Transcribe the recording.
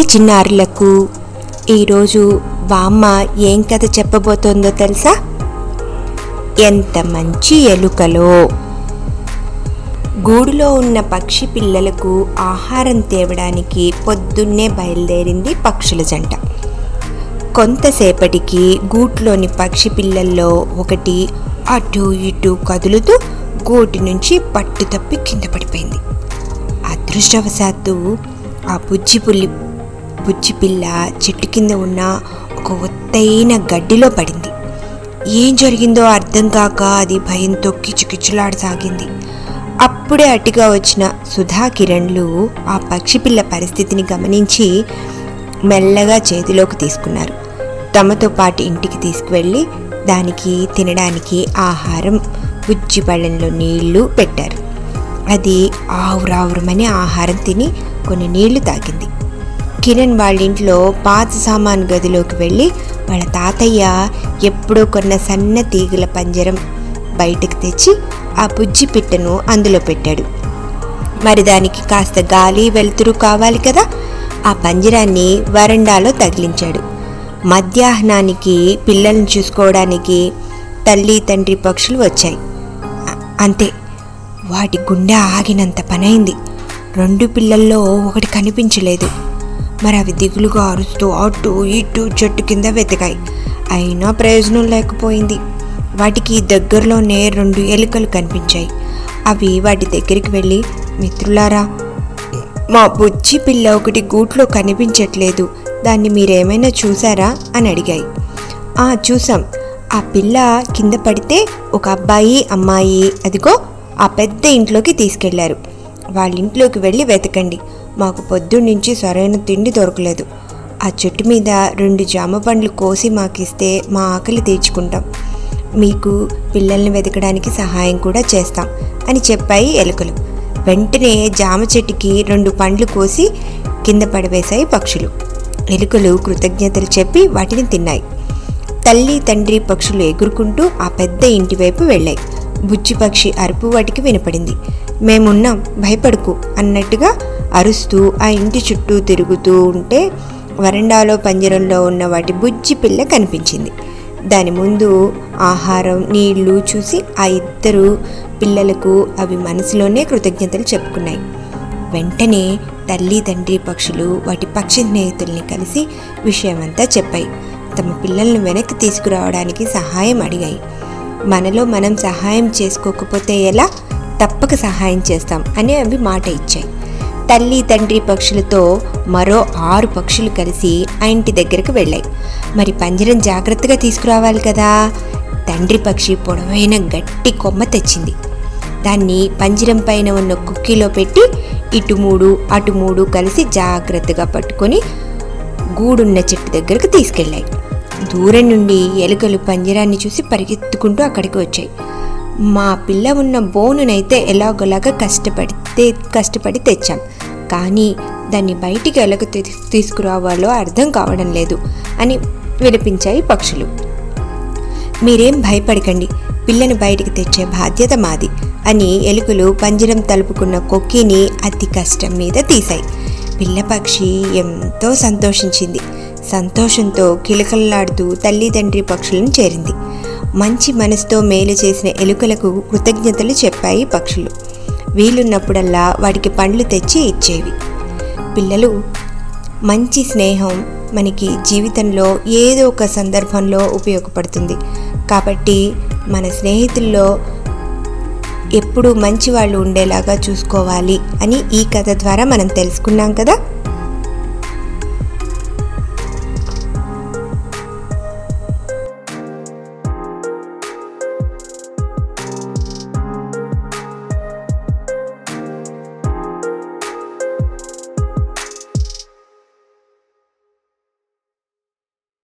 చిట్టి చిన్నారులకు. ఈరోజు బామ్మ ఏం కథ చెప్పబోతోందో తెలుసా? ఎంత మంచి ఎలుకలో. గూడులో ఉన్న పక్షి పిల్లలకు ఆహారం తేవడానికి పొద్దున్నే బయలుదేరింది పక్షుల జంట. కొంతసేపటికి గూట్లోని పక్షి పిల్లల్లో ఒకటి అటు ఇటు కదులుతూ గూటి నుంచి పట్టు తప్పి కింద పడిపోయింది. అదృష్టవశాత్తు ఆ బుజ్జి పుల్లి బుజ్జి పిల్ల చెట్టు కింద ఉన్న ఒక ఒత్తైన గడ్డిలో పడింది. ఏం జరిగిందో అర్థం కాక అది భయంతో కిచుకిచులాడసాగింది. అప్పుడే అటుగా వచ్చిన సుధా కిరణ్లు ఆ పక్షి పిల్ల పరిస్థితిని గమనించి మెల్లగా చేతిలోకి తీసుకున్నారు. తమతో పాటు ఇంటికి తీసుకువెళ్ళి దానికి తినడానికి ఆహారం బుజ్జి పళ్ళెంలో నీళ్ళు పెట్టారు. అది ఆవురావురమని ఆహారం తిని కొన్ని నీళ్ళు తాగింది కిరణ్ వాళ్ళ ఇంట్లో పాత సామాన్ గదిలోకి వెళ్ళి వాళ్ళ తాతయ్య ఎప్పుడూ కొన్న సన్న తీగల పంజరం బయటకు తెచ్చి ఆ బుజ్జి పిట్టను అందులో పెట్టాడు. మరి దానికి కాస్త గాలి వెలుతురు కావాలి కదా? ఆ పంజరాన్ని వరండాలో తగిలించాడు. మధ్యాహ్నానికి పిల్లల్ని చూసుకోవడానికి తల్లి తండ్రి పక్షులు వచ్చాయి. అంతే వాటి గుండె ఆగినంత పనైంది. రెండు పిల్లల్లో ఒకటి కనిపించలేదు. మరి అవి దిగులుగా అరుస్తూ అటు ఇటు చెట్టు కింద వెతికాయి. అయినా ప్రయోజనం లేకపోయింది. వాటికి దగ్గరలోనే రెండు ఎలుకలు కనిపించాయి. అవి వాటి దగ్గరికి వెళ్ళి మిత్రులారా మా బుజ్జి పిల్ల ఒకటి గూట్లో కనిపించట్లేదు. దాన్ని మీరేమైనా చూసారా అని అడిగాయి. ఆ చూసాం ఆ పిల్ల కింద పడితే ఒక అబ్బాయి అమ్మాయి అదిగో ఆ పెద్ద ఇంట్లోకి తీసుకెళ్ళారు. వాళ్ళ ఇంట్లోకి వెళ్ళి వెతకండి. మాకు పొద్దున్నుంచి సరైన తిండి దొరకలేదు. ఆ చెట్టు మీద రెండు జామ పండ్లు కోసి మాకిస్తే మా ఆకలి తీర్చుకుంటాం. మీకు పిల్లల్ని వెతకడానికి సహాయం కూడా చేస్తాం అని చెప్పాయి ఎలుకలు. వెంటనే జామ చెట్టుకి రెండు పండ్లు కోసి కింద పడవేశాయి పక్షులు. ఎలుకలు కృతజ్ఞతలు చెప్పి వాటిని తిన్నాయి. తల్లి తండ్రి పక్షులు ఎగురుకుంటూ ఆ పెద్ద ఇంటి వైపు వెళ్ళాయి. బుచ్చి పక్షి అరుపు వాటికి వినపడింది. మేమున్నాం భయపడుకు అన్నట్టుగా అరుస్తూ ఆ ఇంటి చుట్టూ తిరుగుతూ ఉంటే వరండాలో పంజరంలో ఉన్న వాటి బుజ్జి పిల్ల కనిపించింది. దాని ముందు ఆహారం నీళ్ళు చూసి ఆ ఇద్దరు పిల్లలకు అవి మనసులోనే కృతజ్ఞతలు చెప్పుకున్నాయి. వెంటనే తల్లి తండ్రి పక్షులు వాటి పక్షి స్నేహితుల్ని కలిసి విషయమంతా చెప్పాయి. తమ పిల్లల్ని వెనక్కి తీసుకురావడానికి సహాయం అడిగాయి. మనలో మనం సహాయం చేసుకోకపోతే ఎలా? తప్పక సహాయం చేస్తాం అని అవి మాట ఇచ్చాయి. తల్లి తండ్రి పక్షులతో మరో ఆరు పక్షులు కలిసి ఆ ఇంటి దగ్గరకు వెళ్ళాయి. మరి పంజరం జాగ్రత్తగా తీసుకురావాలి కదా? తండ్రి పక్షి పొడవైన గట్టి కొమ్మ తెచ్చింది. దాన్ని పంజరం పైన ఉన్న కుక్కీలో పెట్టి ఇటు మూడు అటు మూడు కలిసి జాగ్రత్తగా పట్టుకొని గూడున్న చెట్టు దగ్గరకు తీసుకెళ్ళాయి. దూరం నుండి ఎలుకలు పంజరాన్ని చూసి పరిగెత్తుకుంటూ అక్కడికి వచ్చాయి. మా పిల్ల ఉన్న బోనునైతే ఎలాగోలాగా కష్టపడితే కష్టపడి తెచ్చాం. కానీ దాన్ని బయటికి ఎలాగ తీసుకురావాలో అర్థం కావడం లేదు అని వినిపించాయి పక్షులు. మీరేం భయపడకండి. పిల్లని బయటికి తెచ్చే బాధ్యత మాది అని ఎలుకలు పంజరం తలుపుకున్న కొక్కిని అతి కష్టం మీద తీశాయి. పిల్లపక్షి ఎంతో సంతోషించింది. సంతోషంతో కిలకల్లాడుతూ తల్లిదండ్రి పక్షులను చేరింది. మంచి మనసుతో మేలు చేసిన ఎలుకలకు కృతజ్ఞతలు చెప్పాయి పక్షులు. వీలున్నప్పుడల్లా వాటికి పండ్లు తెచ్చి ఇచ్చేవి. పిల్లలు మంచి స్నేహం మనకి జీవితంలో ఏదో ఒక సందర్భంలో ఉపయోగపడుతుంది. కాబట్టి మన స్నేహితుల్లో ఎప్పుడు మంచి వాళ్ళు ఉండేలాగా చూసుకోవాలి అని ఈ కథ ద్వారా మనం తెలుసుకున్నాం కదా?